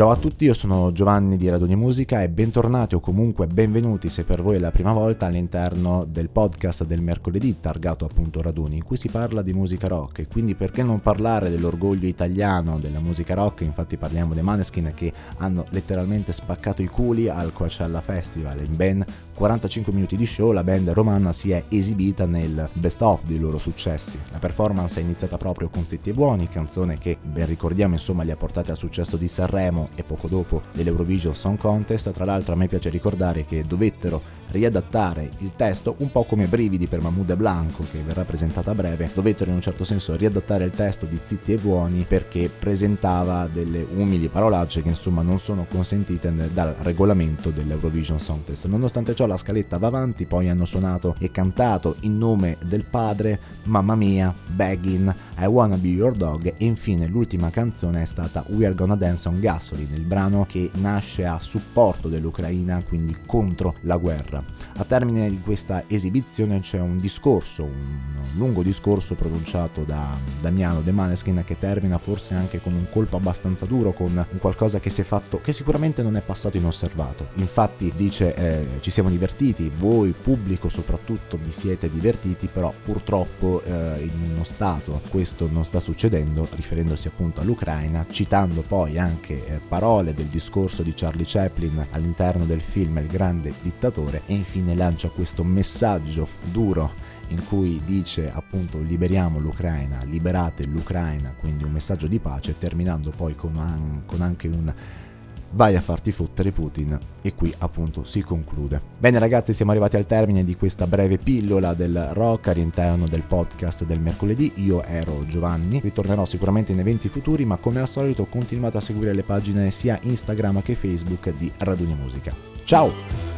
Ciao a tutti, io sono Giovanni di Raduni Musica e bentornati o comunque benvenuti se per voi è la prima volta all'interno del podcast del mercoledì targato appunto Raduni in cui si parla di musica rock. E quindi perché non parlare dell'orgoglio italiano della musica rock, infatti parliamo dei Maneskin che hanno letteralmente spaccato i culi al Coachella Festival. In ben 45 minuti di show la band romana si è esibita nel best of dei loro successi. La performance è iniziata proprio con Zitti e Buoni, canzone che ben ricordiamo insomma li ha portati al successo di Sanremo e poco dopo dell'Eurovision Song Contest. Tra l'altro a me piace ricordare che dovettero riadattare il testo, un po' come Brividi per Mahmoud Blanco che verrà presentata a breve, dovettero in un certo senso riadattare il testo di Zitti e Buoni perché presentava delle umili parolacce che insomma non sono consentite dal regolamento dell'Eurovision Song Test. Nonostante ciò la scaletta va avanti, poi hanno suonato e cantato in nome del padre, Mamma Mia, Beggin, I Wanna Be Your Dog e infine l'ultima canzone è stata We Are Gonna Dance on Gasoline, il brano che nasce a supporto dell'Ucraina, quindi contro la guerra. A termine di questa esibizione c'è un discorso, un lungo discorso pronunciato da Damiano De Maneskin che termina forse anche con un colpo abbastanza duro, con qualcosa che si è fatto, che sicuramente non è passato inosservato. Infatti dice eh, ci siamo divertiti, voi pubblico soprattutto vi siete divertiti, però purtroppo eh, in uno stato questo non sta succedendo, riferendosi appunto all'Ucraina, citando poi anche eh, parole del discorso di Charlie Chaplin all'interno del film Il grande dittatore e infine lancia questo messaggio duro in cui dice appunto liberiamo l'Ucraina, liberate l'Ucraina, quindi un messaggio di pace, terminando poi con, an- con anche un vai a farti fottere Putin e qui appunto si conclude. Bene ragazzi siamo arrivati al termine di questa breve pillola del rock all'interno del podcast del mercoledì, io ero Giovanni, ritornerò sicuramente in eventi futuri ma come al solito continuate a seguire le pagine sia Instagram che Facebook di Raduni Musica. Ciao!